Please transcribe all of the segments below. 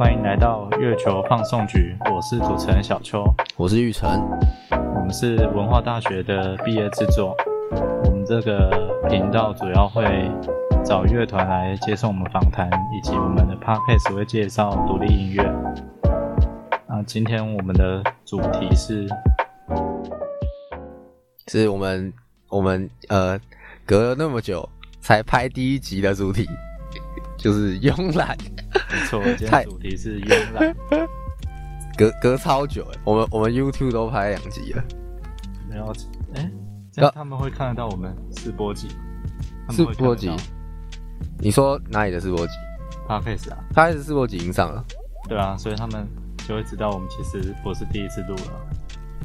欢迎来到月球放送局，我是主持人小邱，我是玉成。我们是文化大学的毕业制作，我们这个频道主要会找乐团来接受我们访谈，以及我们的 podcast 会介绍独立音乐。啊，今天我们的主题是，是我们我们呃隔了那么久才拍第一集的主题，就是慵懒。没错，今天主题是慵懒。隔隔超久哎，我们我们 YouTube 都拍两集了。没有，哎，这样他们会看得到我们试播集。试播集？你说哪里的试播集？Podcast 啊，Podcast 试播集已经上了。对啊，所以他们就会知道我们其实不是第一次录了。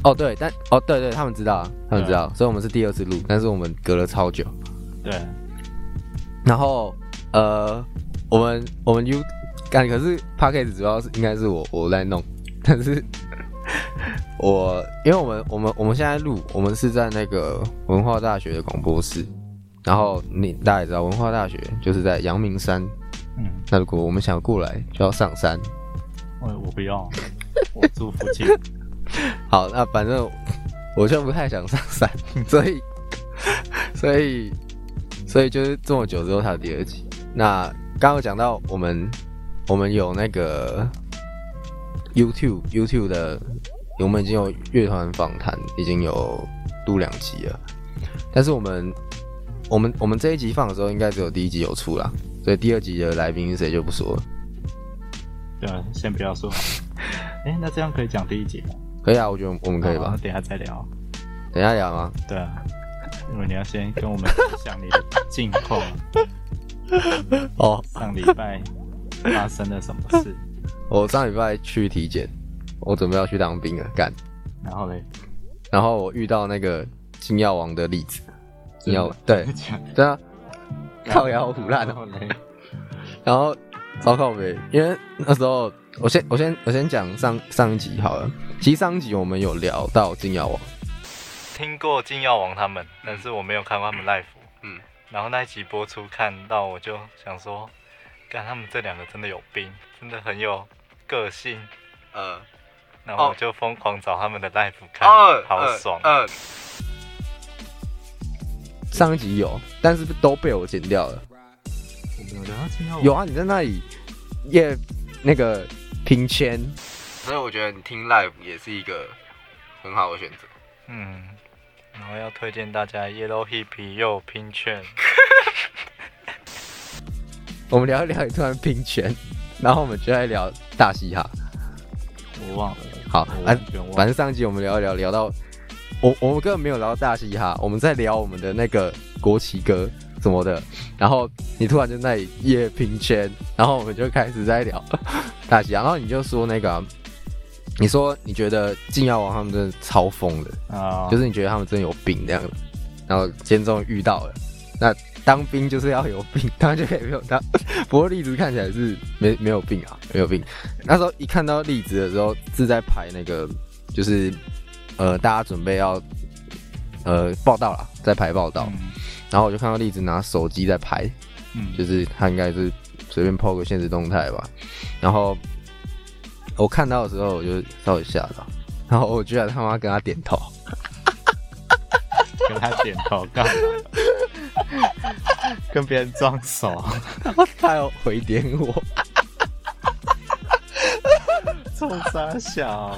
哦，对，但哦，对对，他们知道，他们知道，所以我们是第二次录，但是我们隔了超久。对。然后呃，我们我们 U 干，可是 p a c k a g e 主要是应该是我我在弄。但是，我因为我们我们我们现在录，我们是在那个文化大学的广播室，然后你大家也知道，文化大学就是在阳明山。嗯，那如果我们想过来，就要上山。我我不要，我住附近。好，那反正我就不太想上山，所以所以所以就是这么久之后，才有第二集。那刚刚讲到我们我们有那个。YouTube YouTube 的，我们已经有乐团访谈，已经有录两集了。但是我们我们我们这一集放的时候，应该只有第一集有出啦，所以第二集的来宾是谁就不说了。对啊，先不要说。哎，那这样可以讲第一集吗？可以啊，我觉得我们可以吧。等下再聊。等下聊吗？对啊，因为你要先跟我们分享你的近况。哦，上礼拜发生了什么事？我上礼拜去体检，我准备要去当兵了，干。然后嘞，然后我遇到那个金药王的例子，金药对，对啊，靠腰虎烂然后嘞，然后糟糕呗，因为那时候我先我先我先讲上上一集好了，其实上一集我们有聊到金药王，听过金药王他们，但是我没有看过他们 live，嗯，然后那一集播出看到我就想说。看他们这两个真的有病，真的很有个性，呃，然后我就疯狂找他们的 live 看，好爽。上一集有，但是都被我剪掉了。有啊，你在那里也那个拼签，所以我觉得你听 live 也是一个很好的选择。嗯，然后要推荐大家 Yellow Hippie 又拼券。我们聊一聊，突然拼拳，然后我们就在聊大嘻哈。我忘了。好，哎，反正上集我们聊一聊，聊到我我们根本没有聊到大嘻哈，我们在聊我们的那个国旗歌什么的。然后你突然就那里夜拼圈，然后我们就开始在聊大嘻哈。然后你就说那个，你说你觉得禁药王他们真的超疯的啊，就是你觉得他们真的有病这样子。然后今天终于遇到了，那。当兵就是要有病，当然就可以没有当。不过栗子看起来是没没有病啊，没有病。那时候一看到栗子的时候，是在排那个，就是呃，大家准备要呃报道了，在排报道。然后我就看到栗子拿手机在拍，嗯，就是他应该是随便 PO 个现实动态吧。然后我看到的时候，我就稍微吓到，然后我居然他妈跟他点头，跟他点头干嘛？跟别人装熟，他要回点我，冲傻笑，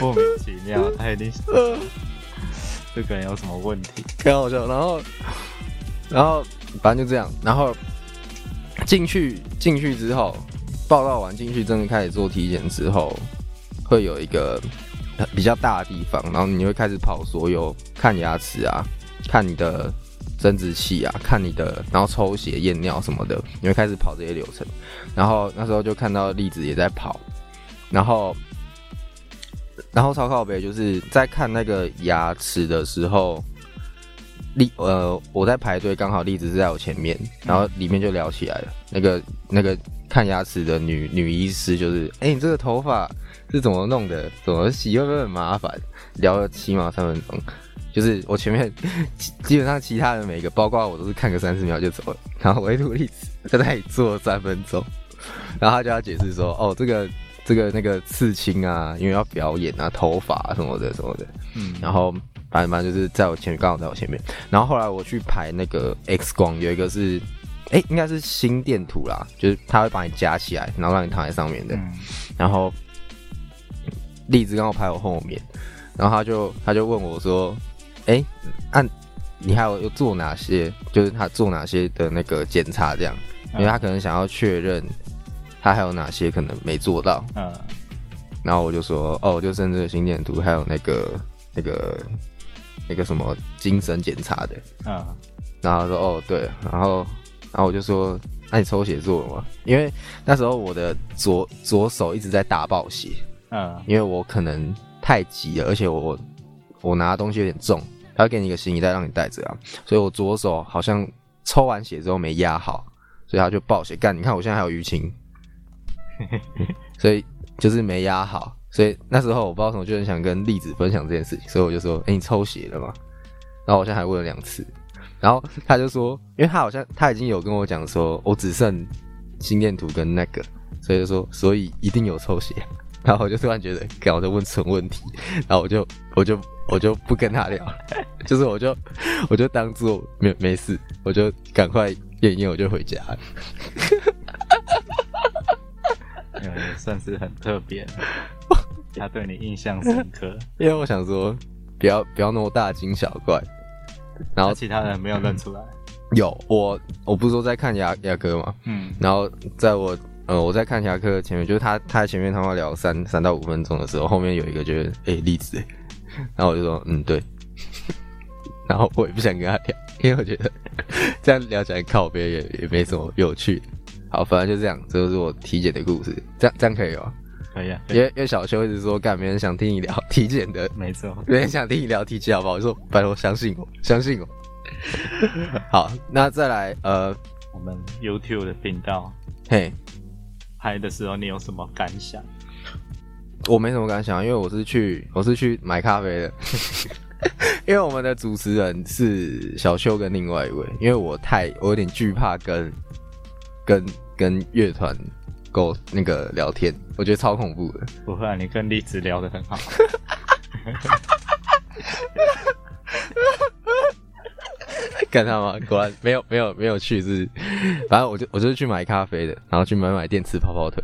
莫名其妙，他一定是这个人有什么问题，很好笑。然后，然后反正就这样，然后进去进去之后，报道完进去，真的开始做体检之后，会有一个比较大的地方，然后你会开始跑所有看牙齿啊。看你的生殖器啊，看你的，然后抽血验尿什么的，你会开始跑这些流程。然后那时候就看到栗子也在跑，然后，然后超靠北就是在看那个牙齿的时候，栗呃我在排队，刚好栗子是在我前面，然后里面就聊起来了。那个那个看牙齿的女女医师就是，哎，你这个头发是怎么弄的？怎么洗会不会很麻烦？聊了起码三分钟。就是 我前面 基本上其他的每个，包括我都是看个三十秒就走了，然后唯独例子在那里坐三分钟，然后他就要解释说，哦，这个这个那个刺青啊，因为要表演啊，头发什么的什么的，嗯，然后反正反正就是在我前面，刚好在我前面。然后后来我去排那个 X 光，有一个是，哎，应该是心电图啦，就是他会把你夹起来，然后让你躺在上面的。然后栗子刚好排我后面，然后他就他就问我说，哎，按你还有要做哪些？就是他做哪些的那个检查这样？因为他可能想要确认他还有哪些可能没做到。嗯。然后我就说，哦，就剩这个心电图，还有那个那个那个什么精神检查的。嗯。然后他说，哦，对。然后，然后我就说，那你抽血做了吗？因为那时候我的左左手一直在大暴血。嗯。因为我可能太急了，而且我我拿的东西有点重。他给你一个行李袋让你带着啊，所以我左手好像抽完血之后没压好，所以他就暴血干。你看我现在还有淤青，所以就是没压好。所以那时候我不知道什么，就很想跟栗子分享这件事情，所以我就说：“哎，你抽血了吗？”然后我现在还问了两次，然后他就说：“因为他好像他已经有跟我讲说，我只剩心电图跟那个，所以就说所以一定有抽血。”然后我就突然觉得，搞得问蠢问题，然后我就我就我就不跟他聊，就是我就我就当做没没事，我就赶快验一验，我就回家。嗯，算是很特别，他对你印象深刻，因为我想说，不要不要那么大惊小怪，然后其他人没有认出来。有我我不是说在看牙牙科嘛，嗯，然后在我。呃，我在看牙科前面，就是他他在前面他们聊三三到五分钟的时候，后面有一个就是哎例子，然后我就说嗯对，然后我也不想跟他聊，因为我觉得这样聊起来靠边也也没什么有趣。好，反正就这样，这就是我体检的故事，这样这样可以吗？可以啊。因为因为小邱一直说干，没人想听你聊体检的，没错，没人想听你聊体检，好不好？我说拜托相信我，相信我。好，那再来呃，我们 YouTube 的频道，嘿。拍的时候你有什么感想？我没什么感想，因为我是去我是去买咖啡的。因为我们的主持人是小邱跟另外一位，因为我太我有点惧怕跟跟跟乐团够那个聊天，我觉得超恐怖的。不会，你跟栗子聊得很好。干他吗？果然没有没有没有去是，反正我就我就是去买咖啡的，然后去买买电吃泡泡腿，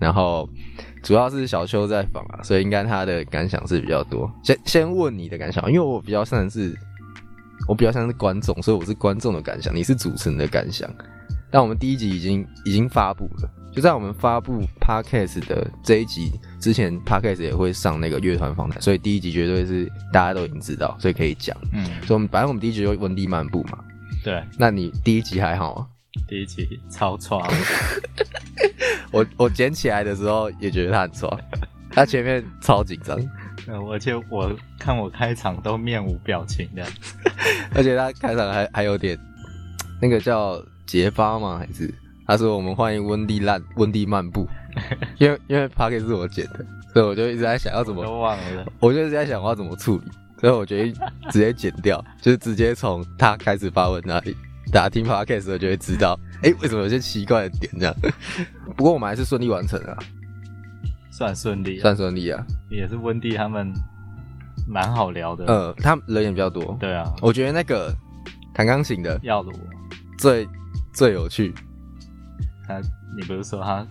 然后主要是小邱在访啊，所以应该他的感想是比较多。先先问你的感想，因为我比较像是我比较像是观众，所以我是观众的感想，你是主持人的感想。但我们第一集已经已经发布了。就在我们发布 podcast 的这一集之前，podcast 也会上那个乐团访谈，所以第一集绝对是大家都已经知道，所以可以讲。嗯，所以我们反正我们第一集就温蒂漫步嘛。对，那你第一集还好吗？第一集超爽，我我捡起来的时候也觉得他很爽，他前面超紧张，嗯，而且我看我开场都面无表情的，而且他开场还还有点那个叫结巴吗？还是？他说：“我们欢迎温蒂烂温蒂漫步，因为因为 p a 是我剪的，所以我就一直在想要怎么，都忘了，我就一直在想我要怎么处理，所以我决定直接剪掉，就是直接从他开始发文那里，大家听 p a r k 就会知道，哎，为什么有些奇怪的点这样？不过我们还是顺利完成了，算顺利，算顺利啊，也是温蒂他们蛮好聊的，呃，他人也比较多，对啊，我觉得那个弹钢琴的耀鲁最最有趣。”他，你不是说他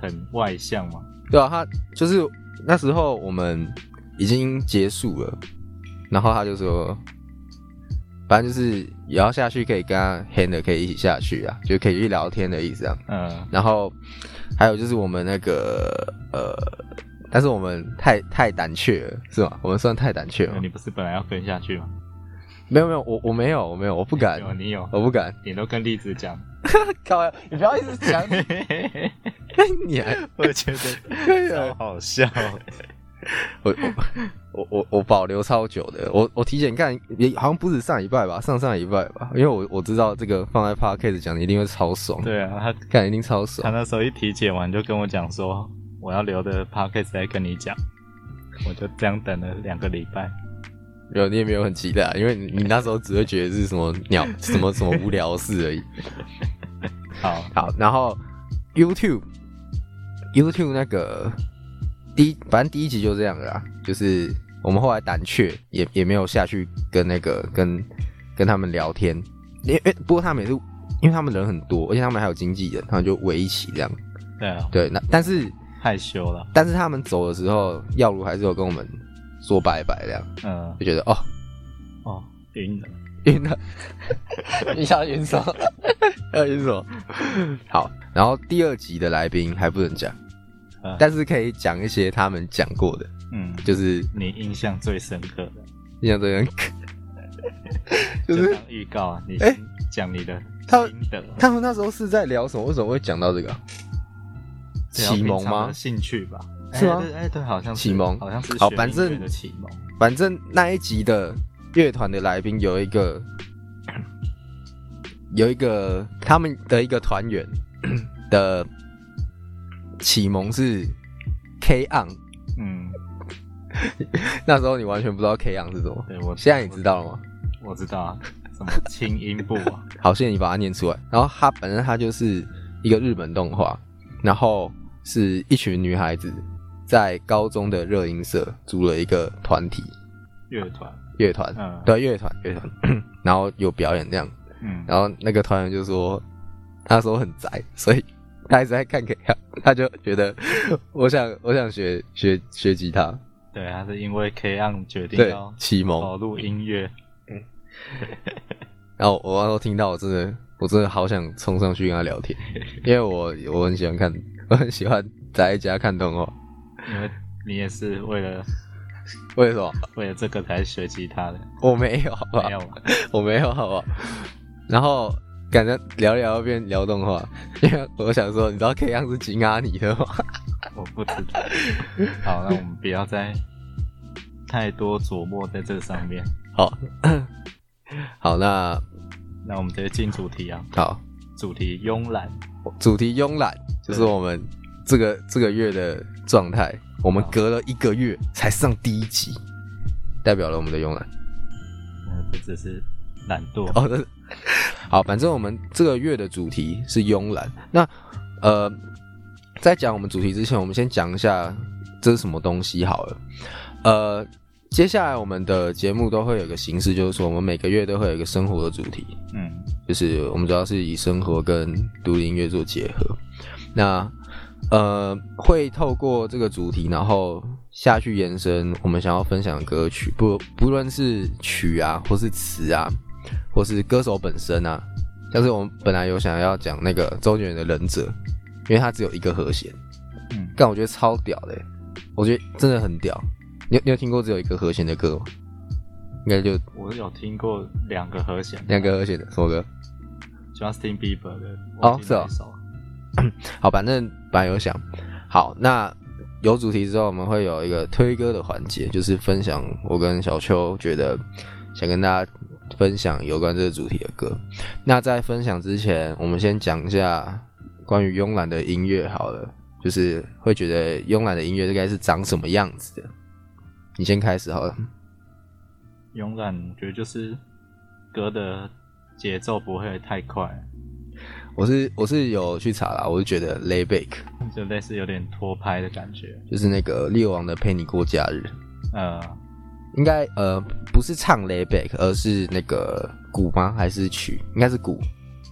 很外向吗？对啊，他就是那时候我们已经结束了，然后他就说，反正就是也要下去，可以跟他 hand 可以一起下去啊，就可以去聊天的意思啊。嗯。然后还有就是我们那个呃，但是我们太太胆怯了，是吗？我们算太胆怯了。你不是本来要跟下去吗？没有没有，我我没有我没有，我不敢。有你有，我不敢。你都跟栗子讲。开玩笑，你不要一直讲。你还我觉得超好笑。我我我我保留超久的，我我体检看也好像不止上一拜吧，上上一拜吧，因为我我知道这个放在 podcast 讲一定会超爽。对啊，他看一定超爽。他那时候一体检完就跟我讲说，我要留的 podcast 再跟你讲，我就这样等了两个礼拜。没有，你也没有很期待，因为你那时候只会觉得是什么鸟，什么什么无聊事而已。好好，然后 YouTube YouTube 那个第一，反正第一集就这样啦，就是我们后来胆怯，也也没有下去跟那个跟跟他们聊天，因为不过他们也是，因为他们人很多，而且他们还有经纪人，他们就围一起这样。对啊，对，那但是害羞了，但是他们走的时候，耀如还是有跟我们说拜拜这样，嗯，就觉得哦。哦晕了。晕了，一下晕什么？要晕什么？好，然后第二集的来宾还不能讲，但是可以讲一些他们讲过的，嗯，就是你印象最深刻的，印象最深刻，就是预告啊，你讲你的心得，他们那时候是在聊什么？为什么会讲到这个？启蒙吗？兴趣吧，是吗？哎，对，好像启蒙，好像是好，反正启蒙，反正那一集的乐团的来宾有一个，有一个他们的一个团员的启蒙是 K on，嗯，那时候你完全不知道 K on 是什么，对我现在你知道了吗？我知道啊，什么 轻音部啊，好，现在你把它念出来。然后它本身它就是一个日本动画，然后。是一群女孩子在高中的热音社组了一个团体，乐团，乐团，嗯，对，乐团，乐团，然后有表演这样，嗯，然后那个团员就说，他说很宅，所以他一直在看 K，他就觉得，我想，我想学学学吉他，对，他是因为 K 让决定要启蒙。跑录音乐，嗯，然后我那时候听到，我真的，我真的好想冲上去跟他聊天，因为我我很喜欢看。我很喜欢在家看动画，因为你也是为了 为什么？为了这个才学吉他的？我没有，好吧？没有，我没有，好吧？然后感觉聊聊变聊动画，因为我想说，你知道 K 样是金阿尼的吗？我不知道。好，那我们不要再太多琢磨在这上面。好，好，那那我们直接进主题啊。好，主题慵懒，主题慵懒。就是我们这个这个月的状态，我们隔了一个月才上第一集，代表了我们的慵懒。嗯，这只是懒惰。哦，好，反正我们这个月的主题是慵懒。那呃，在讲我们主题之前，我们先讲一下这是什么东西好了。呃，接下来我们的节目都会有一个形式，就是说我们每个月都会有一个生活的主题。嗯，就是我们主要是以生活跟独立音乐做结合。那呃，会透过这个主题，然后下去延伸我们想要分享的歌曲，不不论是曲啊，或是词啊，或是歌手本身啊，像是我们本来有想要讲那个周杰伦的《忍者》，因为他只有一个和弦，嗯，但我觉得超屌的，我觉得真的很屌。你你有听过只有一个和弦的歌吗？应该就我有听过两个和弦，两个和弦的什么歌？Justin Bieber 的哦，是哦。好，反正本来有想好，那有主题之后，我们会有一个推歌的环节，就是分享我跟小邱觉得想跟大家分享有关这个主题的歌。那在分享之前，我们先讲一下关于慵懒的音乐好了，就是会觉得慵懒的音乐应该是长什么样子的。你先开始好了。慵懒，我觉得就是歌的节奏不会太快。我是我是有去查啦，我是觉得 lay back 就类似有点拖拍的感觉，就是那个猎王的陪你过假日，呃，应该呃不是唱 lay back，而是那个鼓吗？还是曲？应该是鼓，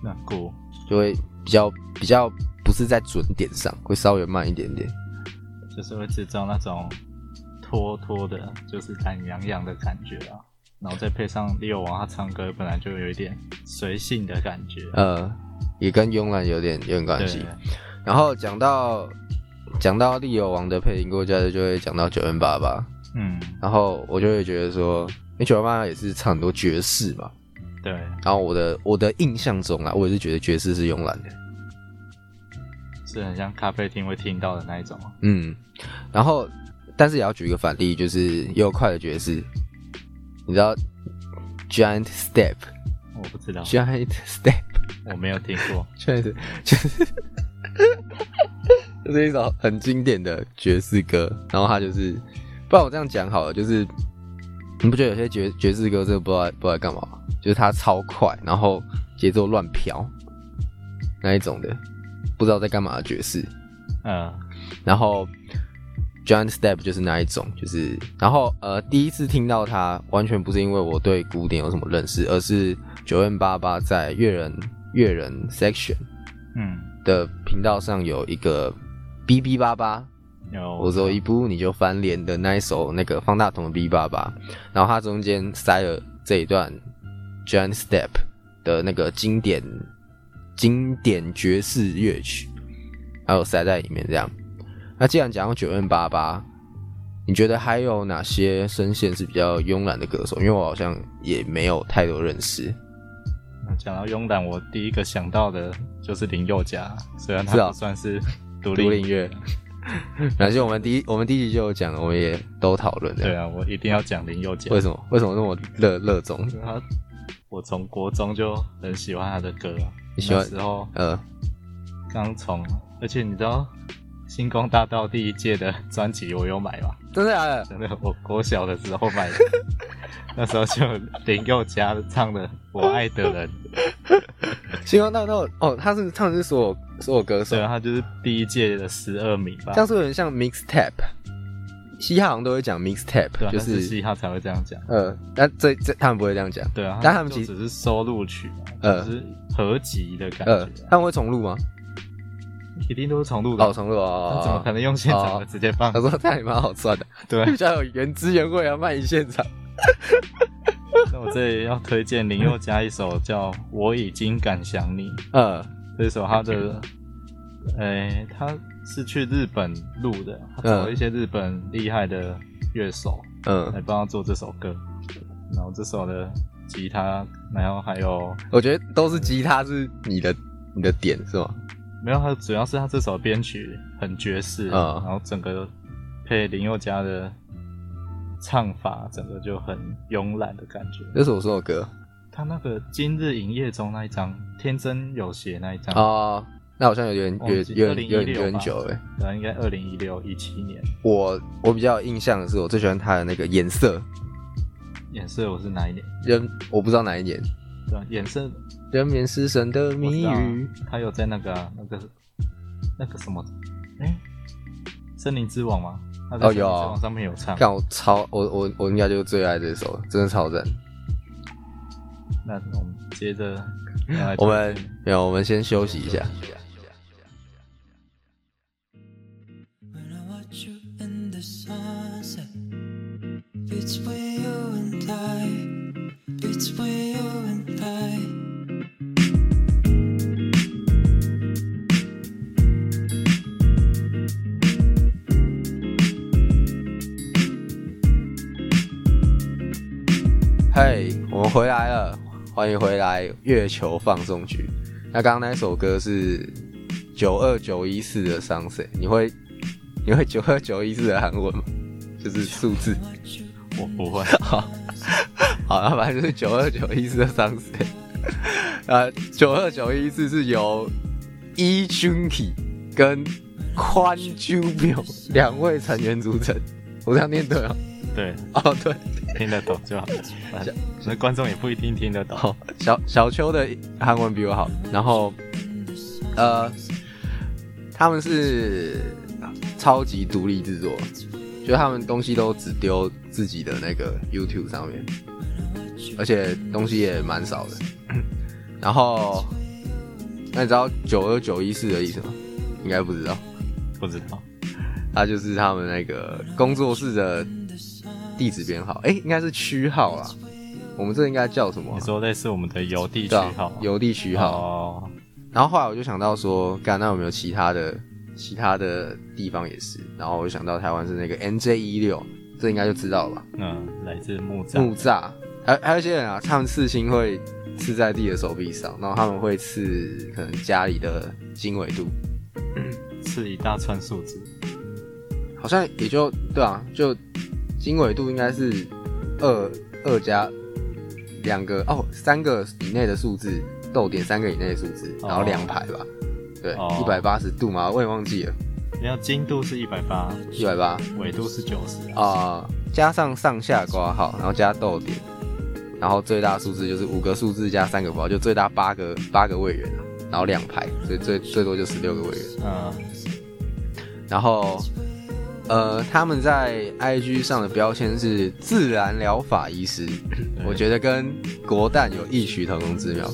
那鼓就会比较比较不是在准点上，会稍微慢一点点，就是会制造那种拖拖的，就是懒洋洋的感觉啊，然后再配上猎王他唱歌本来就有一点随性的感觉，呃。也跟慵懒有点有点关系，然后讲到讲到利友王的配音过家就会讲到九恩八八，嗯，然后我就会觉得说，因为九恩八八也是唱很多爵士嘛，对，然后我的我的印象中啊，我也是觉得爵士是慵懒的，是很像咖啡厅会听到的那一种，嗯，然后但是也要举一个反例，就是又快的爵士，你知道 Giant Step，我不知道。Giant Step。我没有听过，确实确实 就是一首很经典的爵士歌。然后他就是，不然我这样讲好了，就是你不觉得有些爵爵士歌真的不知道不知道干嘛？就是它超快，然后节奏乱飘那一种的，不知道在干嘛的爵士。嗯，然后 Giant Step 就是那一种，就是然后呃，第一次听到它完全不是因为我对古典有什么认识，而是九 N 八八在乐人乐人 Section 嗯的频道上有一个 B B 八八。我走一步你就翻脸的那一首那个方大同的 B 八八，然后它中间塞了这一段 Giant Step 的那个经典经典爵士乐曲，还有塞在里面这样。那既然讲到九 N 八八，你觉得还有哪些声线是比较慵懒的歌手？因为我好像也没有太多认识。讲到慵懒，我第一个想到的就是林宥嘉，虽然他不算是 独立音乐。而且 我们第一我们第一集就有讲，我们也都讨论对啊，我一定要讲林宥嘉。为什么？为什么那么热热衷？他，我从国中就很喜欢他的歌。你喜欢时候？呃，刚从，而且你知道《星光大道》第一届的专辑我有买嘛？真的假的？真的，我国小的时候买的。那时候就林宥嘉唱的《我爱的人》。星光大道哦，他是唱的是所有所有歌手，对，他就是第一届的十二名吧。这样是有点像 mixtape，嘻哈好像都会讲 mixtape，就是嘻哈才会这样讲。呃，但这这他们不会这样讲，对啊，但他们其实只是收录曲，呃，是合集的感觉。他们会重录吗？一定都是重录的，哦，重录哦，怎么可能用现场的直接放？他说这样也蛮好赚的，对，比较有原汁原味啊，卖你现场。那我这里要推荐林宥嘉一首叫《我已经敢想你》。嗯，这首他的，哎，他是去日本录的，找了一些日本厉害的乐手，嗯，来帮他做这首歌。然后这首的吉他，然后还有，我觉得都是吉他是你的你的点是吗？没有，他主要是他这首编曲很爵士，嗯，然后整个配林宥嘉的。唱法整个就很慵懒的感觉。这是我说的歌，他那个今日营业中那一张《天真有邪》那一张啊，那好像有点有有有有点久哎，对，应该二零一六一七年。我我比较印象的是，我最喜欢他的那个颜色。颜色我是哪一年？人我不知道哪一年。对，颜色。人面狮身的谜语。他有在那个那个那个什么？哎，森林之王吗？哦，有网上面有唱，看我超我我我应该就最爱这首，真的超赞。那我们接着，我们没有，我们先休息一下。嘿，回来了，欢迎回来月球放送局。那刚刚那首歌是九二九一四的 Sunset，你会你会九二九一四的韩文吗？就是数字，我不会。好，好，那反正就是九二九一四的 Sunset。呃，九二九一四是由 E Junkie 跟宽 Jubio 两位成员组成，我这样念对吗？对，哦对。听得懂就好，那观众也不一定听得懂。小小秋的韩文比我好，然后呃，他们是超级独立制作，就他们东西都只丢自己的那个 YouTube 上面，而且东西也蛮少的。然后，那你知道九二九一四的意思吗？应该不知道，不知道。他就是他们那个工作室的。地址编号，哎，应该是区号啦。我们这应该叫什么？你说类似我们的邮地区号，邮地区号。哦。然后后来我就想到说，干那有没有其他的其他的地方也是？然后我就想到台湾是那个 NJ 一六，这应该就知道了。嗯，来自木栅。木栅，还还有一些人啊，他们刺青会刺在自己的手臂上，然后他们会刺可能家里的经纬度，刺一大串数字，好像也就对啊，就。经纬度应该是二二加两个哦，三个以内的数字，逗点三个以内的数字，然后两排吧，对，一百八十度嘛，我也忘记了。你要经度是一百八，一百八，纬度是九十。啊，加上上下挂号，然后加逗点，然后最大数字就是五个数字加三个符号，就最大八个八个位元啊，然后两排，所以最最多就十六个位元。嗯，然后呃，他们在 IG 上的标签是自然疗法医师，我觉得跟国蛋有异曲同工之妙。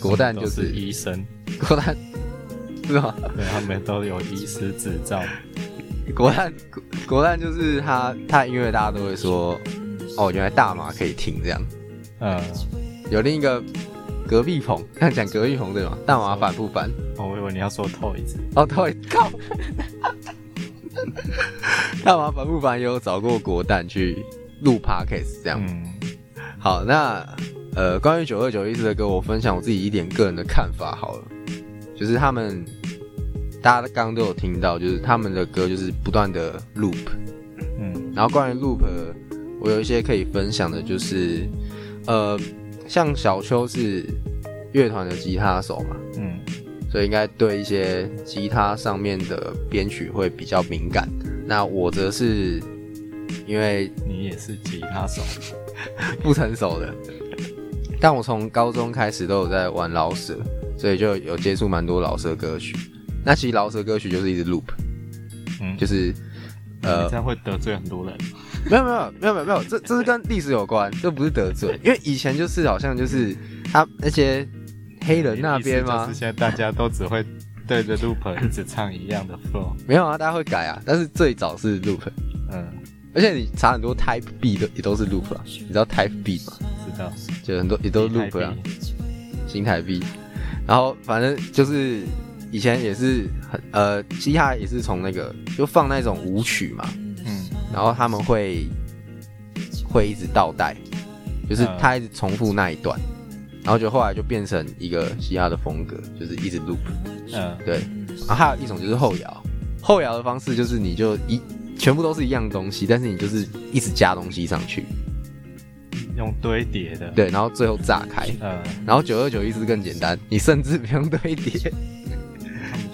国蛋就是医生，国蛋 是吗？对，他们都有医师执照。国蛋国国蛋就是他他音乐大家都会说，哦，原来大麻可以听这样。嗯，有另一个隔壁棚，看讲隔壁棚对吗？大麻反不烦？哦，我以为你要说 Toys。哦，Toys，靠！大麻烦不烦？也有找过国蛋去录 Podcast 这样。嗯，好，那。呃，关于九二九一四的歌，我分享我自己一点个人的看法好了。就是他们，大家刚刚都有听到，就是他们的歌就是不断的 loop，嗯，然后关于 loop，我有一些可以分享的，就是呃，像小秋是乐团的吉他手嘛，嗯，所以应该对一些吉他上面的编曲会比较敏感。那我则是因为你也是吉他手，不成熟的。但我从高中开始都有在玩老舍，所以就有接触蛮多老舍歌曲。那其实老舍歌曲就是一直 loop，嗯，就是呃，这样会得罪很多人。没有没有没有没有没有，这这是跟历史有关，这不是得罪，因为以前就是好像就是他那些黑人那边吗？现在大家都只会 对着 loop 一直唱一样的 flow。没有啊，大家会改啊，但是最早是 loop，嗯，而且你查很多 type B 的也都是 loop 啊，你知道 type B 吗？知道。就很多也都是 loop 啊，新台币，然后反正就是以前也是很呃，嘻哈也是从那个就放那种舞曲嘛，嗯，然后他们会会一直倒带，就是他一直重复那一段，然后就后来就变成一个嘻哈的风格，就是一直 loop，嗯，对，然后还有一种就是后摇，后摇的方式就是你就一全部都是一样东西，但是你就是一直加东西上去。用堆叠的，对，然后最后炸开，嗯，然后九二九一是更简单，你甚至不用堆叠，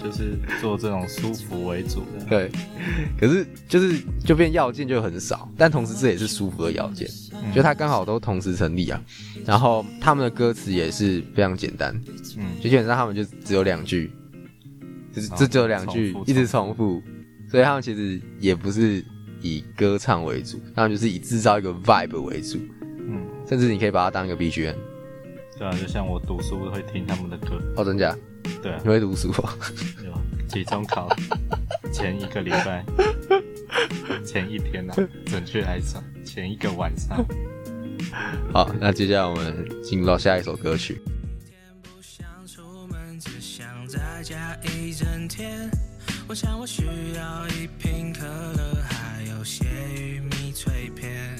就是做这种舒服为主的，对，可是就是就变要件就很少，但同时这也是舒服的要件，就它刚好都同时成立啊，然后他们的歌词也是非常简单，嗯，就基本上他们就只有两句，就是这只有两句一直重复，所以他们其实也不是以歌唱为主，他们就是以制造一个 vibe 为主。嗯甚至你可以把它当一个 B G M。对啊，就像我读书会听他们的歌。哦，真假？对啊。你会读书？有。期中考 前一个礼拜，前一天呐，准确来说，前一个晚上。好，那接下来我们进入到下一首歌曲。我想我需要一瓶可乐，还有些玉米脆片。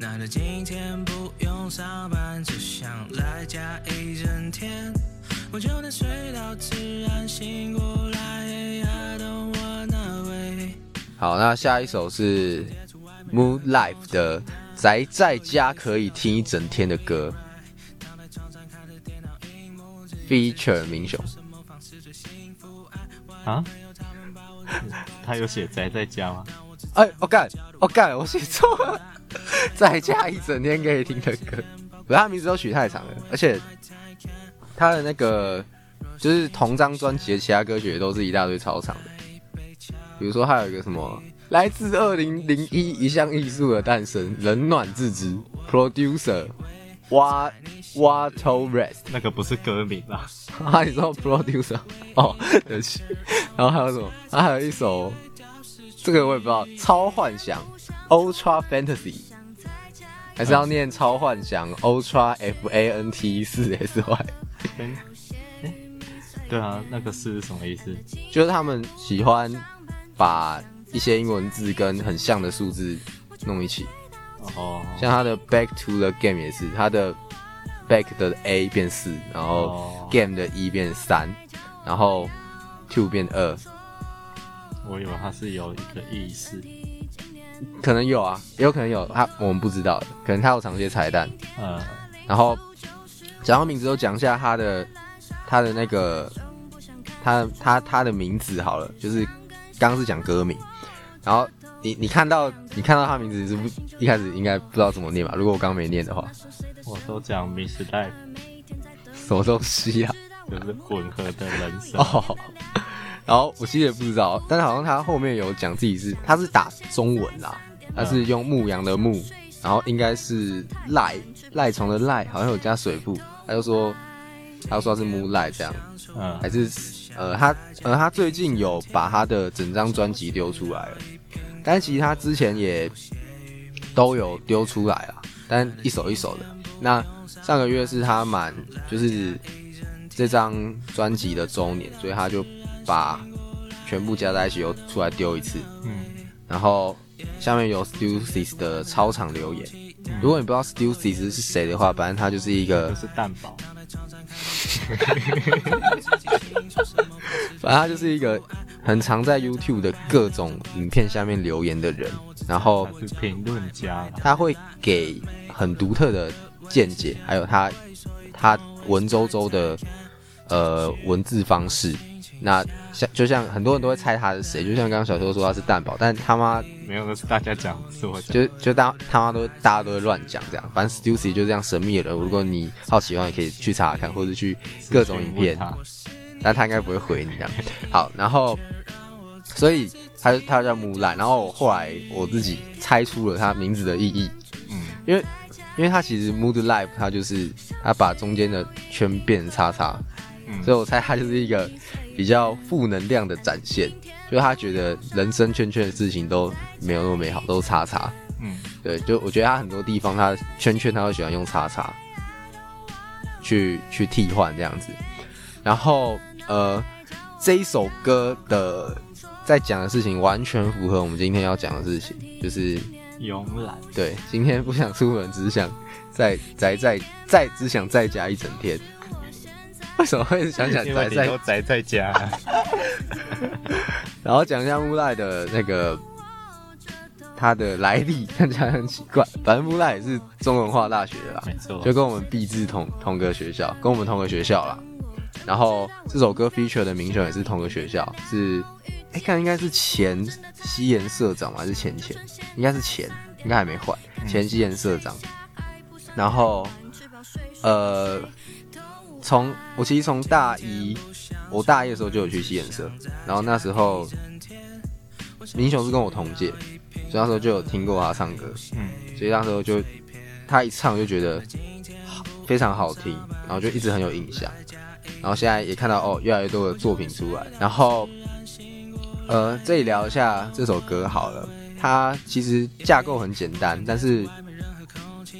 难得今天不用上班，只想在家一整天，我就能睡到自然醒过来。好，那下一首是 Moon Life 的宅在家可以听一整天的歌，feature 明雄啊？他有写宅在家吗？哎，我干，我干，我写错了。在家一整天可以听的歌，不是他名字都取太长了，而且他的那个就是同张专辑的其他歌曲也都是一大堆超长的，比如说还有一个什么来自二零零一一项艺术的诞生，冷暖自知，producer 挖挖 to rest，那个不是歌名啦，啊你说 producer 哦对不起，然后还有什么？他还有一首。这个我也不知道，超幻想，Ultra Fantasy，还是要念超幻想，Ultra F A N T 四 S Y。对啊，那个是什么意思？就是他们喜欢把一些英文字跟很像的数字弄一起。哦。像他的 Back to the Game 也是，他的 Back 的 A 变四，然后 Game 的一变三，然后 Two 变二。我以为他是有一个意思，可能有啊，也有可能有他我们不知道的，可能他有藏些彩蛋。嗯，然后讲到名字，都讲一下他的他的那个他他他的名字好了，就是刚刚是讲歌名，然后你你看到你看到他名字是不一开始应该不知道怎么念吧？如果我刚没念的话，我都讲 Miss Life，什么东西啊？就是混合的人生。哦。然后我其实也不知道，但是好像他后面有讲自己是他是打中文啦，他是用牧羊的牧，然后应该是赖赖虫的赖，好像有加水部，他就说他就说是 Moonlight 这样，嗯，还是呃他呃他最近有把他的整张专辑丢出来了，但其实他之前也都有丢出来了，但一首一首的。那上个月是他满就是这张专辑的周年，所以他就把全部加在一起又出来丢一次，嗯，然后下面有 Stussy 的超长留言，如果你不知道 Stussy 是谁的话，反正他就是一个是蛋堡，反正他就是一个很常在 YouTube 的各种影片下面留言的人，然后是评论家，他会给很独特的。见解，还有他他文绉绉的呃文字方式，那像就像很多人都会猜他是谁，就像刚刚小秋说他是蛋宝，但他妈没有，那是大家讲，是我就就大他妈都大家都会乱讲这样，反正 Stussy 就这样神秘的人，如果你好奇的话，也可以去查看，或者去各种影片，但他应该不会回你这样。好，然后所以他他叫木兰，然后后来我自己猜出了他名字的意义，嗯，因为。因为他其实 mood life，他就是他把中间的圈变叉叉，所以我猜他就是一个比较负能量的展现，就他觉得人生圈圈的事情都没有那么美好，都是叉叉。嗯，对，就我觉得他很多地方他圈圈他会喜欢用叉叉去去替换这样子，然后呃这一首歌的在讲的事情完全符合我们今天要讲的事情，就是。慵懒，对，今天不想出门，只是想在宅在在只想在家一整天。为什么会想想宅在宅在家？然后讲一下木赖的那个他的来历，看起来很奇怪。反正木赖也是中文化大学的啦，没错，就跟我们毕志同同个学校，跟我们同个学校啦。然后这首歌 feature 的名选也是同个学校，是。哎，看应该是前西研社长还是前前？应该是前，应该还没换。前西研社长。然后，呃，从我其实从大一，我大一的时候就有去西演社，然后那时候明雄是跟我同届，所以那时候就有听过他唱歌。嗯，所以那时候就他一唱就觉得非常好听，然后就一直很有印象。然后现在也看到哦，越来越多的作品出来，然后。呃，这里聊一下这首歌好了。它其实架构很简单，但是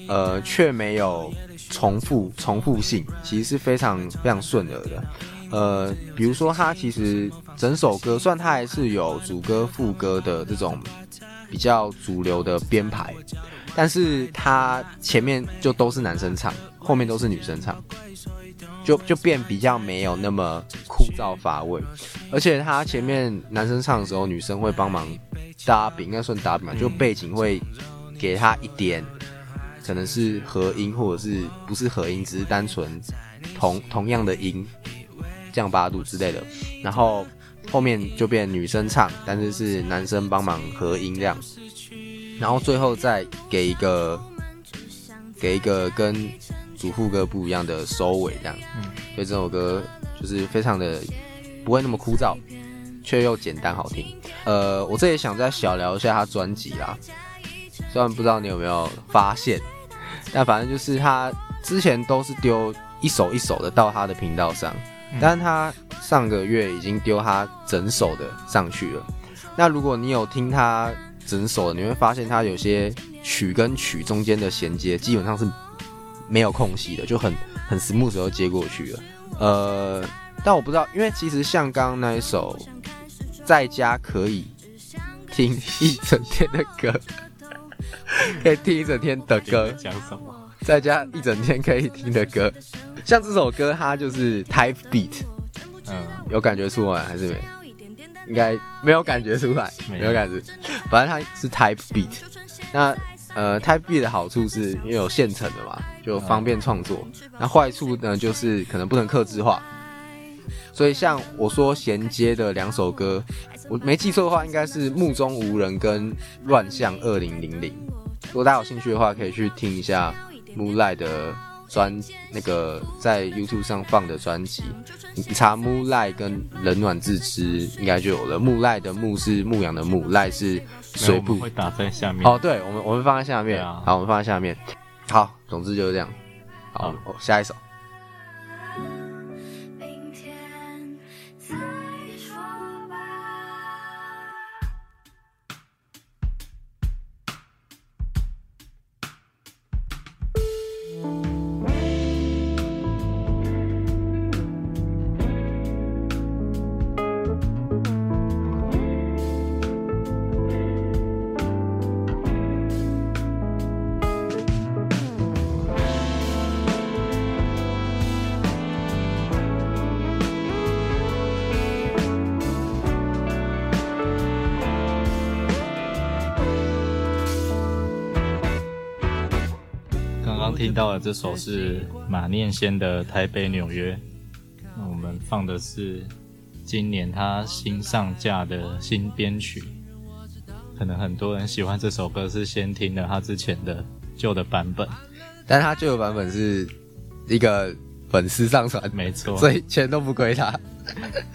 呃却没有重复重复性，其实是非常非常顺耳的。呃，比如说它其实整首歌，虽然它还是有主歌副歌的这种比较主流的编排，但是它前面就都是男生唱，后面都是女生唱。就就变比较没有那么枯燥乏味，而且他前面男生唱的时候，女生会帮忙搭饼，应该算搭饼嘛，就背景会给他一点，可能是合音或者是不是合音，只是单纯同同样的音降八度之类的，然后后面就变女生唱，但是是男生帮忙合音这样，然后最后再给一个给一个跟。主副歌不一样的收尾，这样，所以这首歌就是非常的不会那么枯燥，却又简单好听。呃，我这也想再小聊一下他专辑啦，虽然不知道你有没有发现，但反正就是他之前都是丢一首一首的到他的频道上，但是他上个月已经丢他整首的上去了。那如果你有听他整首的，你会发现他有些曲跟曲中间的衔接基本上是。没有空隙的，就很很 smooth 就接过去了。呃，但我不知道，因为其实像刚刚那一首，在家可以听一整天的歌，可以听一整天的歌。讲什么？在家一整天可以听的歌，像这首歌，它就是 type beat。嗯，有感觉出来还是没？应该没有感觉出来，没有感觉。反正它是 type beat。那呃，Type Beat 的好处是因为有现成的嘛，就方便创作。那坏处呢，就是可能不能克制化。所以像我说衔接的两首歌，我没记错的话，应该是《目中无人》跟《乱象二零零零》。如果大家有兴趣的话，可以去听一下 Moonlight 的专那个在 YouTube 上放的专辑，你查木赖跟冷暖自知应该就有了。木赖的木是牧羊的牧，赖是水部会打在下面。哦，对，我们我们放在下面。好，我们放在下面。好，总之就是这样。好，下一首。听到的这首是马念先的《台北纽约》，那我们放的是今年他新上架的新编曲。可能很多人喜欢这首歌，是先听了他之前的旧的版本，但他旧的版本是一个粉丝上传，没错，所以钱都不归他，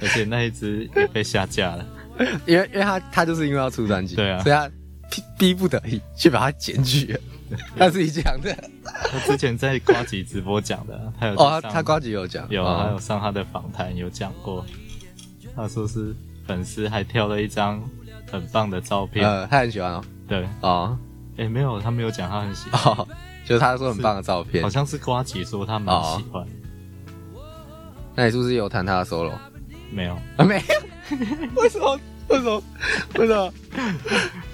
而且那一只也被下架了，因为因为他他就是因为要出专辑，对啊，所以他逼逼不得已去把它剪去了。他自己讲的，他之前在瓜吉直播讲的，他有哦，他瓜吉有讲，有，还有上他的访谈有讲过，他说是粉丝还挑了一张很棒的照片，呃，他很喜欢哦，对，哦，哎，没有，他没有讲他很喜欢，就是他说很棒的照片，好像是瓜吉说他蛮喜欢，那你是不是有弹他的 solo？没有啊，没有，为什么？为什么？为什么？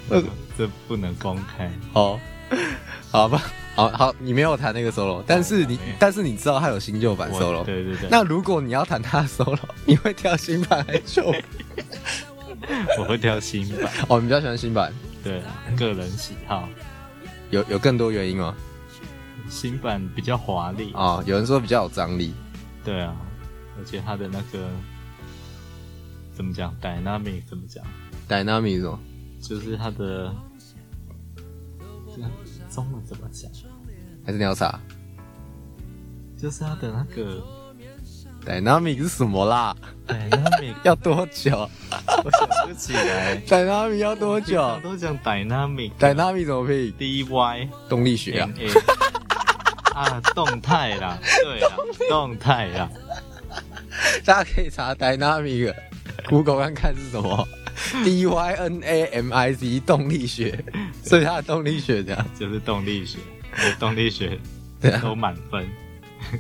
为什么？这不能公开哦。好吧，好好，你没有弹那个 solo，但是你但是你知道他有新旧版 solo，对对对。那如果你要弹他的 solo，你会挑新版还是旧版？我会挑新版。哦，你比较喜欢新版？对，个人喜好。有有更多原因吗？新版比较华丽啊，有人说比较有张力。对啊，而且他的那个怎么讲？dynamic 怎么讲？dynamic 什么？就是他的。中文怎么讲？还是你要查？就是他的那个 dynamic 是什么啦？dynamic 要多久？我想不起来。dynamic 要多久？都讲 dynamic。dynamic 怎么拼？D Y 动力学啊。啊，动态啦，对啦，动态啦。大家可以查 dynamic，Google 看看是什么。D Y N A M I C 动力学，所以他的动力学这样？就是动力学，动力学都满分。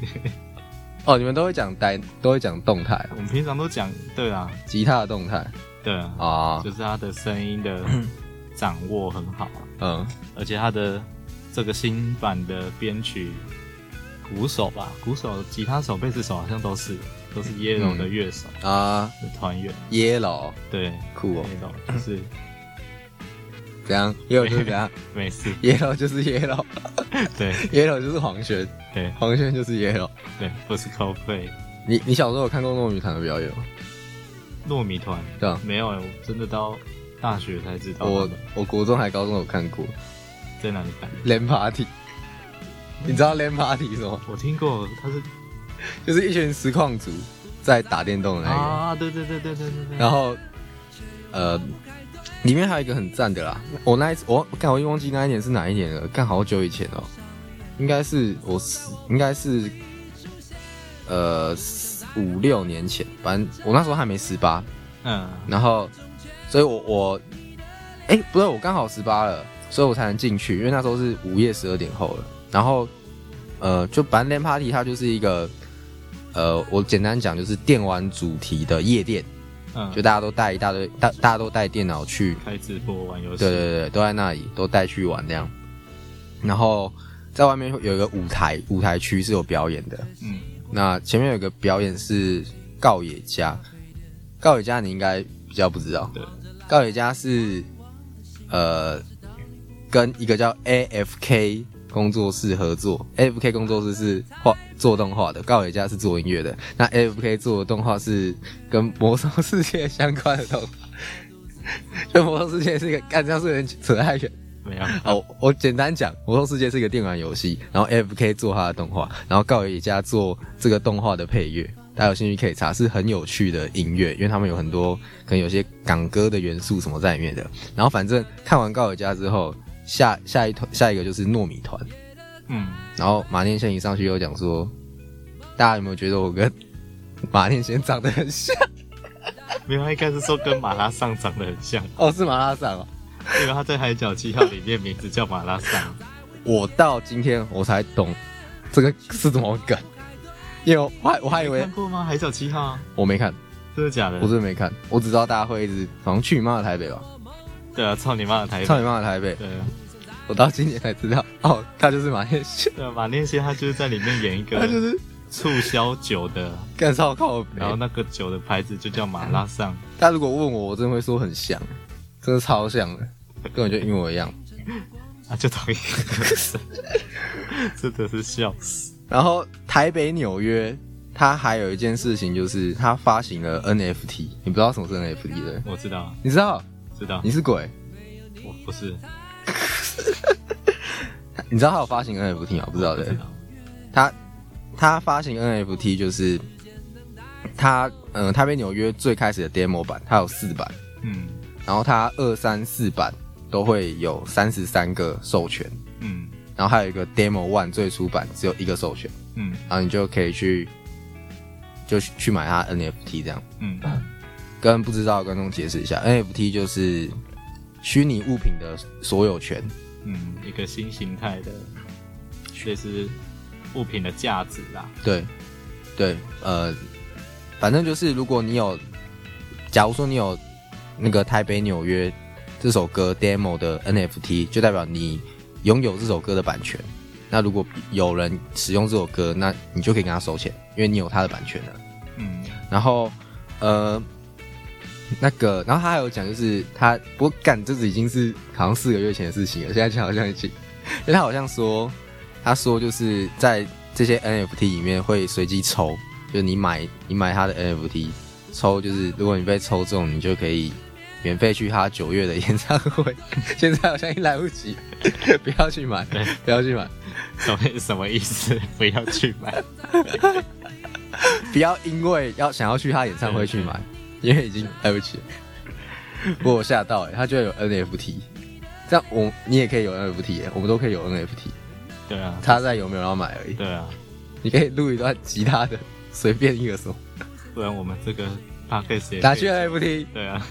哦，你们都会讲呆，都会讲动态。我们平常都讲，对啊，吉他的动态，对啊，啊，就是他的声音的掌握很好，嗯，而且他的这个新版的编曲，鼓手吧，鼓手、吉他手、贝斯手好像都是。都是 Yellow 的乐手啊，团员。Yellow，对，酷哦，Yellow 就是。怎样，Yellow 就是怎样，没事，Yellow 就是 Yellow，对，Yellow 就是黄轩，对，黄轩就是 Yellow，对，不是 Coldplay。你你小时候有看过糯米团的表演吗？糯米团，对啊，没有，我真的到大学才知道。我我国中还高中有看过，在哪里看？Land Party，你知道 Land Party 什么？我听过，他是。就是一群实况组在打电动的那个啊，对对对对对对对。然后，呃，里面还有一个很赞的啦。我那一次，我刚好忘记那一年是哪一年了，干好久以前哦。应该是我是应该是呃五六年前，反正我那时候还没十八。嗯。然后，所以我我哎，不对，我刚好十八了，所以我才能进去，因为那时候是午夜十二点后了。然后，呃，就反正 LAN party 它就是一个。呃，我简单讲就是电玩主题的夜店，嗯，就大家都带一大堆，大大家都带电脑去开直播玩游戏，对对对，都在那里都带去玩这样。然后在外面有一个舞台，舞台区是有表演的，嗯，那前面有个表演是告野家，告野家你应该比较不知道，对，告野家是呃跟一个叫 AFK。工作室合作，AFK 工作室是画做动画的，高野家是做音乐的。那 F K 做的动画是跟魔兽世界相关的动画，就魔兽世界是一个干这样是有点扯太远。没有。哦，我简单讲，《魔兽世界》是一个电玩游戏，然后 F K 做它的动画，然后告野家做这个动画的配乐。大家有兴趣可以查，是很有趣的音乐，因为他们有很多可能有些港歌的元素什么在里面的。然后反正看完告野家之后，下下一团下一个就是糯米团，嗯，然后马念先一上去又讲说，大家有没有觉得我跟马念先长得很像？没有，应该是说跟马拉桑长得很像。哦，是马拉桑哦，因为他在《海角七号》里面名字叫马拉桑。我到今天我才懂这个是怎么梗。因为我还我还以为看过吗？海角七号？我没看，真的假的？我真的没看，我只知道大家会一直好像去你妈的台北吧？对啊，操你妈的台北！操你妈的台北！对啊，我到今年才知道，哦，他就是马念先。对，马念先他就是在里面演一个，他就是促销酒的，干烧烤，然后那个酒的牌子就叫马拉桑。他如果问我，我真的会说很像，真的超像的，根本就一模一样。啊，就同一个，真的是笑死。然后台北纽约，它还有一件事情，就是它发行了 NFT。你不知道什么是 NFT 的？我知道，你知道？知道。你是鬼？我不是。你知道他有发行 NFT 吗？不知道的。他他发行 NFT 就是他嗯，台北纽约最开始的 demo 版，它有四版。嗯。然后它二三四版都会有三十三个授权。嗯。然后还有一个 Demo One 最初版只有一个授权，嗯，然后你就可以去，就去买它 NFT 这样，嗯，跟不知道的观众解释一下，NFT 就是虚拟物品的所有权，嗯，一个新形态的，确实物品的价值啦，对，对，呃，反正就是如果你有，假如说你有那个台北纽约这首歌 Demo 的 NFT，就代表你。拥有这首歌的版权，那如果有人使用这首歌，那你就可以跟他收钱，因为你有他的版权了。嗯，然后呃，那个，然后他还有讲，就是他不过干，这是已经是好像四个月前的事情了。现在好像已经，因为他好像说，他说就是在这些 NFT 里面会随机抽，就是你买你买他的 NFT 抽，就是如果你被抽中，你就可以。免费去他九月的演唱会，现在好像已经来不及，不要去买，不要去买，什么什么意思？不要去买，不要因为要想要去他演唱会去买，因为已经来不及。不过我吓到哎，他居然有 NFT，这样我你也可以有 NFT，我们都可以有 NFT。对啊，他在有没有要买而已。对啊，你可以录一段吉他的，随便一个什么，不然我们这个 p 可以 d 拿去 NFT。对啊。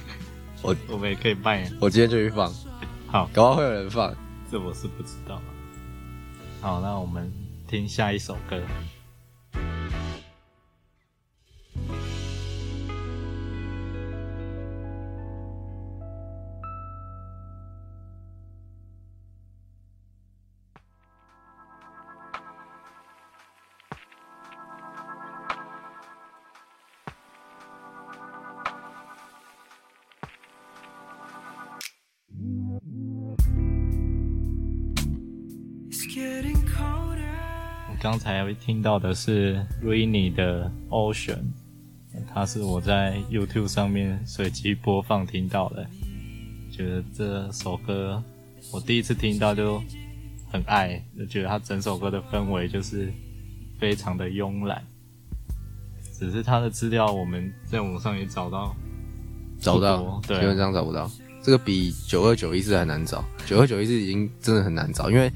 我我们也可以扮演，我今天就去放，好，搞不好会有人放，这我是不知道。好，那我们听下一首歌。听到的是 Rainy 的 Ocean，它是我在 YouTube 上面随机播放听到的，觉得这首歌我第一次听到就很爱，就觉得它整首歌的氛围就是非常的慵懒。只是它的资料我们在网上也找到，找到，对基本上找不到。这个比九二九一四还难找，九二九一四已经真的很难找，因为。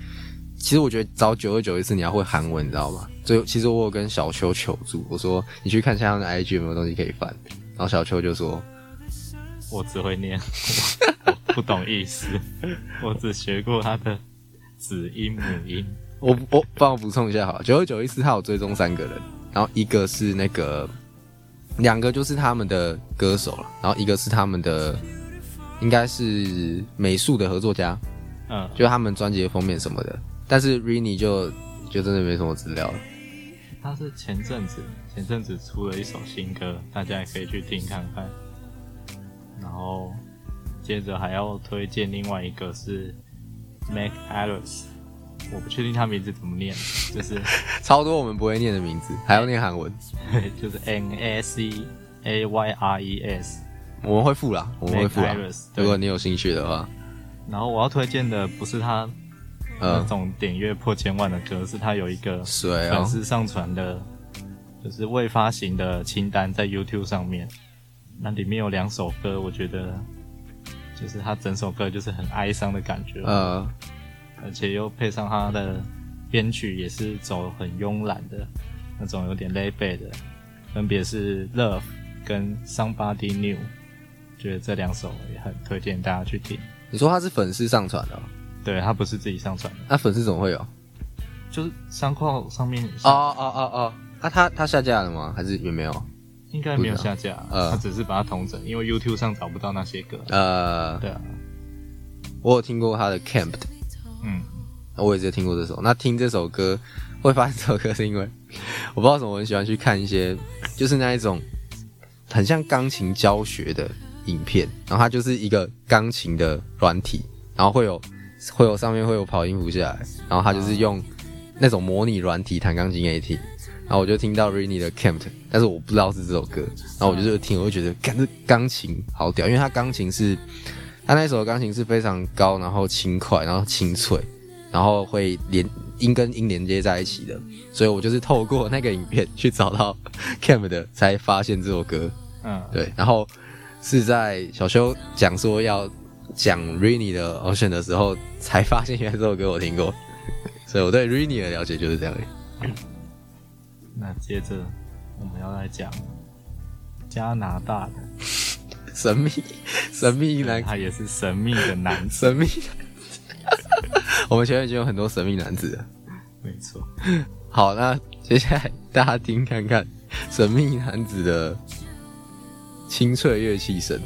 其实我觉得找九二九一次你要会韩文，你知道吗？所以其实我有跟小邱求助，我说你去看一下他的 IG 有没有东西可以翻。然后小邱就说：“我只会念，不懂意思，我只学过他的子音母音。”我我帮我补充一下好，九二九一次他有追踪三个人，然后一个是那个两个就是他们的歌手了，然后一个是他们的应该是美术的合作家，嗯，就他们专辑的封面什么的。但是 Rainy 就就真的没什么资料了。他是前阵子前阵子出了一首新歌，大家也可以去听看看。然后接着还要推荐另外一个是 Mac Alice，我不确定他名字怎么念，就是 超多我们不会念的名字，还要念韩文，就是 N A C A Y R E S。我们会附啦，我们会附啦。如果你有兴趣的话，然后我要推荐的不是他那种点阅破千万的歌，是他有一个粉丝上传的，就是未发行的清单在 YouTube 上面。那里面有两首歌，我觉得就是他整首歌就是很哀伤的感觉，呃，而且又配上他的编曲也是走很慵懒的那种，有点 lay back 的，分别是 Love 跟 Somebody New，觉得这两首也很推荐大家去听。你说他是粉丝上传的？对他不是自己上传的。那粉丝怎么会有？就是三框上面。哦哦哦哦，那他他下架了吗？还是也没有？应该没有下架，呃他只是把它同整，因为 YouTube 上找不到那些歌。呃，对啊，我有听过他的 Camp，嗯，我也直接听过这首。那听这首歌会发现这首歌是因为我不知道什么，我很喜欢去看一些就是那一种很像钢琴教学的影片，然后它就是一个钢琴的软体，然后会有会有上面会有跑音符下来，然后他就是用那种模拟软体弹钢琴 AT。然后我就听到 Rainy 的 Camp，但是我不知道是这首歌。然后我就听，我就觉得，感这钢琴好屌，因为它钢琴是，它那首钢琴是非常高，然后轻快，然后清脆，然后会连音跟音连接在一起的。所以我就是透过那个影片去找到 Camp 的，才发现这首歌。嗯，对。然后是在小修讲说要讲 Rainy 的 Ocean 的时候，才发现原来这首歌我听过。所以我对 Rainy 的了解就是这样。那接着我们要来讲加拿大的神秘神秘男，他也是神秘的男神秘。我们前面已经有很多神秘男子了，没错。好，那接下来大家听看看神秘男子的清脆乐器声。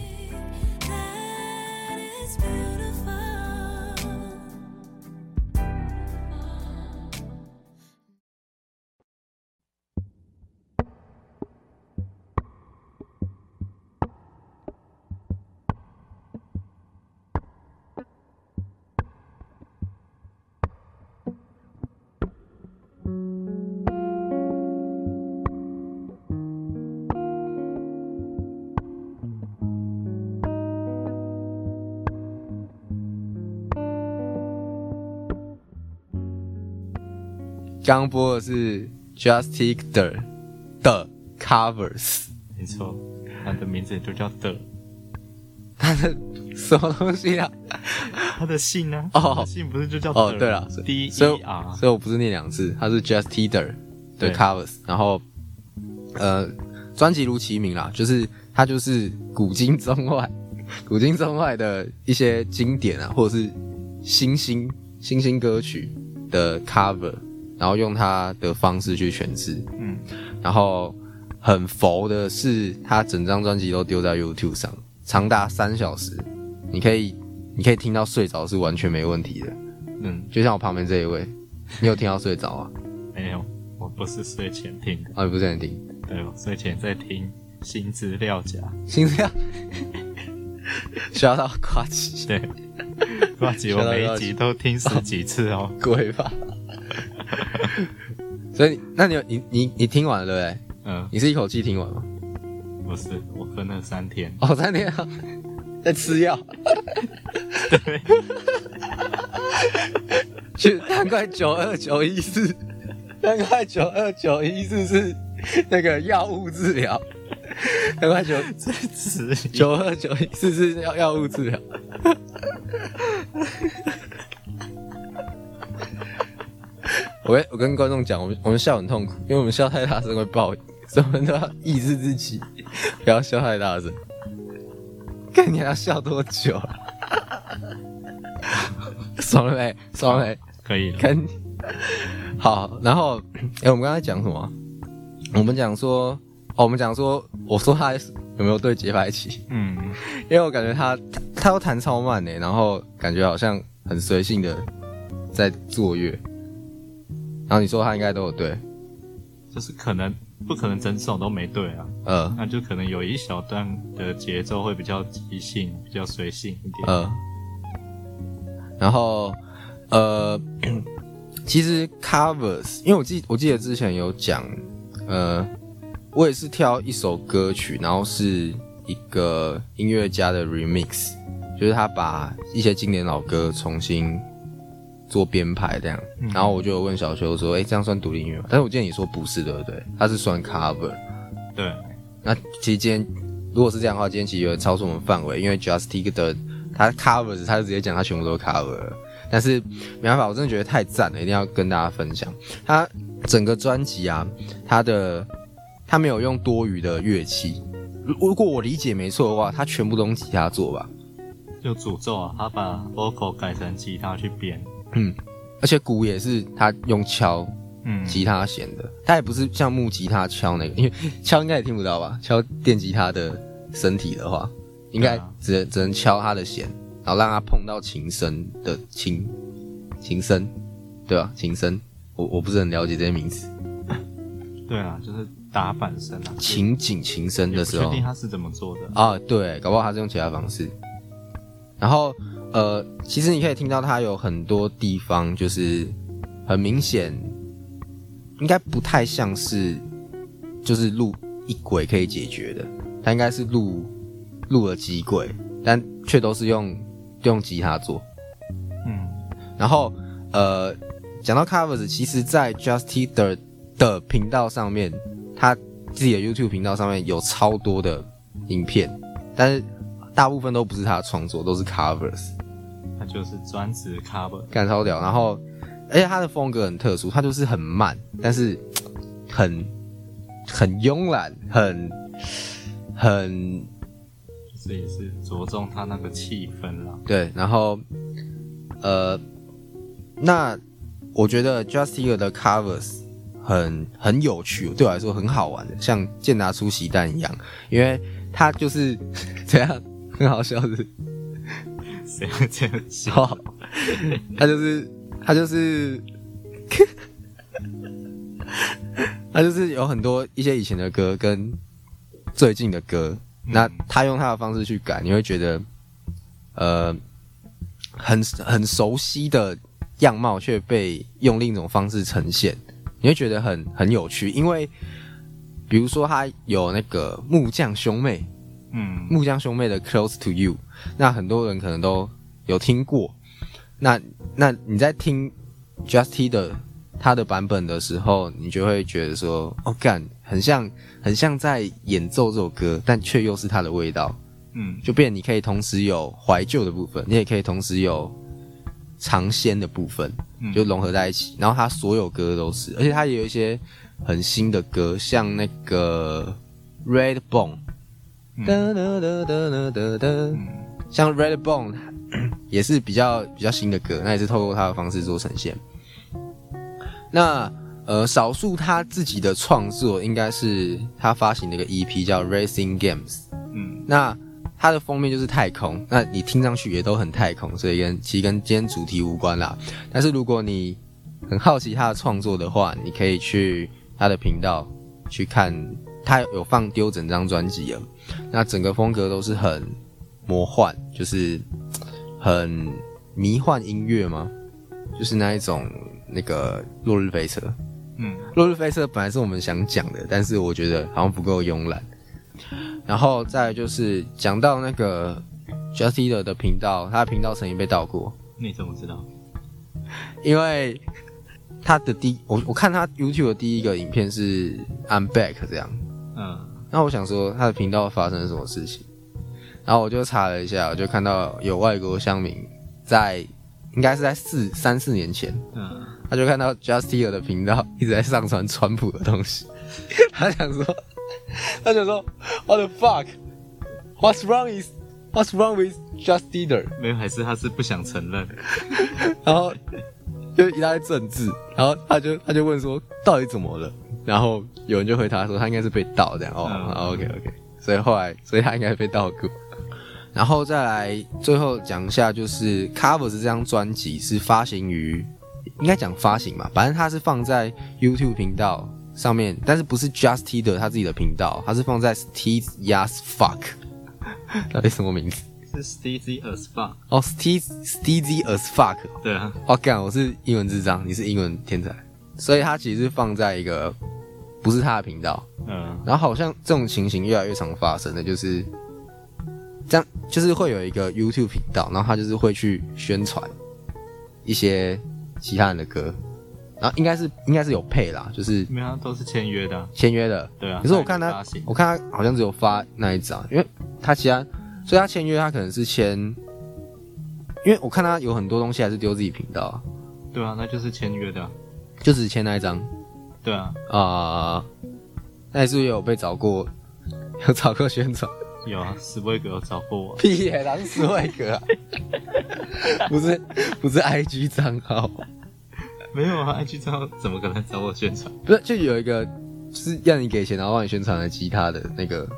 刚播的是 Justic 的的 Covers，没错，他的名字就叫的，他的什么东西啊？他的姓呢？哦，姓不是就叫哦？对了，D E R，所以我不是念两次，他是 Justic 的 Covers，然后呃，专辑如其名啦，就是他就是古今中外，古今中外的一些经典啊，或者是新兴新兴歌曲的 Cover。然后用他的方式去诠释，嗯，然后很佛的是，他整张专辑都丢在 YouTube 上，长达三小时，你可以，你可以听到睡着是完全没问题的，嗯，就像我旁边这一位，你有听到睡着啊？没有，我不是睡前听。的，哦，你不是在听？对，我睡前在听新资料夹，新资料，需要到挂机，对，挂机，我每一集都听十几次哦，鬼吧。所以，那你你你你听完了对不对？嗯，你是一口气听完吗？不是，我分了三天。哦，三天啊，在吃药。对。去，难怪九二九一四，难怪九二九一四是那个药物治疗。难怪九在吃九二九一四是药药物治疗。我跟我跟观众讲，我们我们笑很痛苦，因为我们笑太大声会爆音，所以我们都要抑制自己，不要笑太大声。看你还要笑多久？爽了没？爽了没？可以。看，好。然后，哎，我们刚才讲什么？我们讲说，哦，我们讲说，我说他有没有对节拍器？嗯，因为我感觉他他都弹超慢呢，然后感觉好像很随性的在作乐。然后你说他应该都有对，就是可能不可能整首都没对啊？呃，那就可能有一小段的节奏会比较即兴，比较随性一点。呃，然后呃，其实 covers，因为我记我记得之前有讲，呃，我也是挑一首歌曲，然后是一个音乐家的 remix，就是他把一些经典老歌重新做编排这样。然后我就问小修说：“哎，这样算独立音乐吗？”但是我记得你说不是，对不对？他是算 cover。对。那其实今天如果是这样的话，今天其实有点超出我们范围，因为 Justic 的他 covers，他就直接讲他全部都 cover。但是没办法，我真的觉得太赞了，一定要跟大家分享。他整个专辑啊，他的他没有用多余的乐器。如果我理解没错的话，他全部都用吉他做吧？就诅咒啊！他把 vocal 改成吉他去编。嗯，而且鼓也是他用敲，嗯，吉他弦的。他也不是像木吉他敲那个，因为敲应该也听不到吧？敲电吉他的身体的话，应该只能只能敲他的弦。然后让他碰到琴声的琴，琴声，对吧？琴声，我我不是很了解这些名词。对啊，就是打板声啊。琴颈琴声的时候，确定他是怎么做的啊？对，搞不好他是用其他方式。然后，呃，其实你可以听到他有很多地方，就是很明显，应该不太像是就是录一轨可以解决的。他应该是录录了几轨，但却都是用。用吉他做，嗯，然后呃，讲到 covers，其实，在 Justy 的的频道上面，他自己的 YouTube 频道上面有超多的影片，但是大部分都不是他的创作，都是 covers。他就是专职 cover，干超屌。然后，而且他的风格很特殊，他就是很慢，但是很很慵懒，很很。这也是着重他那个气氛了。对，然后，呃，那我觉得 Justin 的 covers 很很有趣，对我来说很好玩的，像健达出席蛋一样，因为他就是 这样很好笑的，谁会这样 笑？他就是他就是 他就是有很多一些以前的歌跟最近的歌。那他用他的方式去改，你会觉得，呃，很很熟悉的样貌却被用另一种方式呈现，你会觉得很很有趣。因为，比如说他有那个木匠兄妹，嗯，木匠兄妹的 Close to You，那很多人可能都有听过。那那你在听 Justy 的他的版本的时候，你就会觉得说，哦，干，很像。很像在演奏这首歌，但却又是它的味道，嗯，就变你可以同时有怀旧的部分，你也可以同时有尝鲜的部分，就融合在一起。然后他所有歌都是，而且他也有一些很新的歌，像那个 Red Bone，哒哒哒哒哒哒，像 Red Bone 也是比较比较新的歌，那也是透过他的方式做呈现。那。呃，少数他自己的创作应该是他发行的一个 EP 叫 Racing Games，嗯，那它的封面就是太空，那你听上去也都很太空，所以跟其实跟今天主题无关啦。但是如果你很好奇他的创作的话，你可以去他的频道去看，他有放丢整张专辑了。那整个风格都是很魔幻，就是很迷幻音乐吗？就是那一种那个落日飞车。嗯，落日飞车本来是我们想讲的，但是我觉得好像不够慵懒。然后再就是讲到那个 Justin 的频道，他的频道曾经被盗过。你怎么知道？因为他的第我我看他 YouTube 的第一个影片是 I'm Back 这样。嗯。那我想说他的频道发生了什么事情，然后我就查了一下，我就看到有外国乡民在，应该是在四三四年前。嗯。他就看到 Justin 的频道一直在上传川普的东西，他想说，他想说，What the fuck？What's wrong is What's wrong with Justin？没有，还是他是不想承认。然后就一大堆政治，然后他就他就问说，到底怎么了？然后有人就回答说，他应该是被盗这样。哦，OK OK，所以后来，所以他应该被盗过。然后再来最后讲一下，就是 Covers 这张专辑是发行于。应该讲发行嘛，反正它是放在 YouTube 频道上面，但是不是 Justy 的他自己的频道，它是放在 Steve Yas Fuck，到底什么名字？是 Steve as Fuck。哦，Steve Steve as Fuck。对啊。我干，我是英文智障，你是英文天才，所以他其实是放在一个不是他的频道。嗯。然后好像这种情形越来越常发生的，就是这样就是会有一个 YouTube 频道，然后他就是会去宣传一些其他人的歌，然后应该是应该是有配啦，就是没有都是签约的，签约的，对啊。可是我看他，我看他好像只有发那一张，因为他其他，所以他签约他可能是签，因为我看他有很多东西还是丢自己频道啊。对啊，那就是签约的，就只签那一张。对啊，啊，那你是不是有被找过？有找过宣传？有啊，史威格有找过我。屁耶，哪是史威格啊？不是，不是 IG 账号。没有啊，IG 账号怎么可能找我宣传？不是，就有一个，就是让你给钱然后帮你宣传的吉他的那个，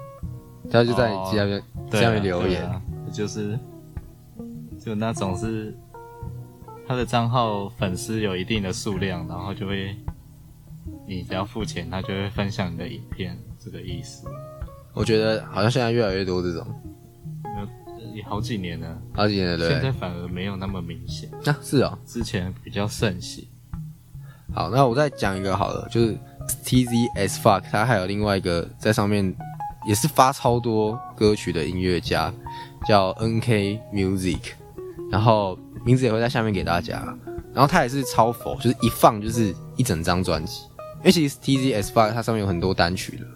他就在你下面下面留言，就是就那种是他的账号粉丝有一定的数量，然后就会。你只要付钱，他就会分享你的影片，这个意思。我觉得好像现在越来越多这种，有好几年了，好几年了，现在反而没有那么明显。啊，是哦，之前比较盛行。好，那我再讲一个好了，就是 T Z S Fuck，他还有另外一个在上面也是发超多歌曲的音乐家，叫 N K Music，然后名字也会在下面给大家。然后他也是超佛，就是一放就是一整张专辑。因为其实 T Z S Five 它上面有很多单曲的，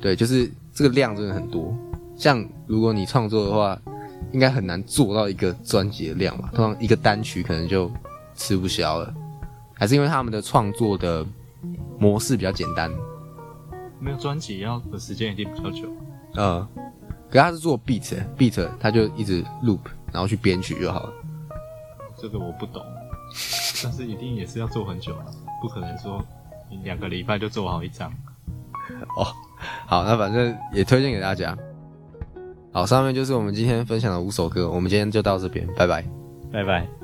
对，就是这个量真的很多。像如果你创作的话，应该很难做到一个专辑的量吧？通常一个单曲可能就吃不消了，还是因为他们的创作的模式比较简单。没有专辑要的时间一定比较久。呃，可他是做 beat，beat 他就一直 loop，然后去编曲就好了。这个我不懂，但是一定也是要做很久了，不可能说。两个礼拜就做好一张，哦，好，那反正也推荐给大家。好，上面就是我们今天分享的五首歌，我们今天就到这边，拜拜，拜拜。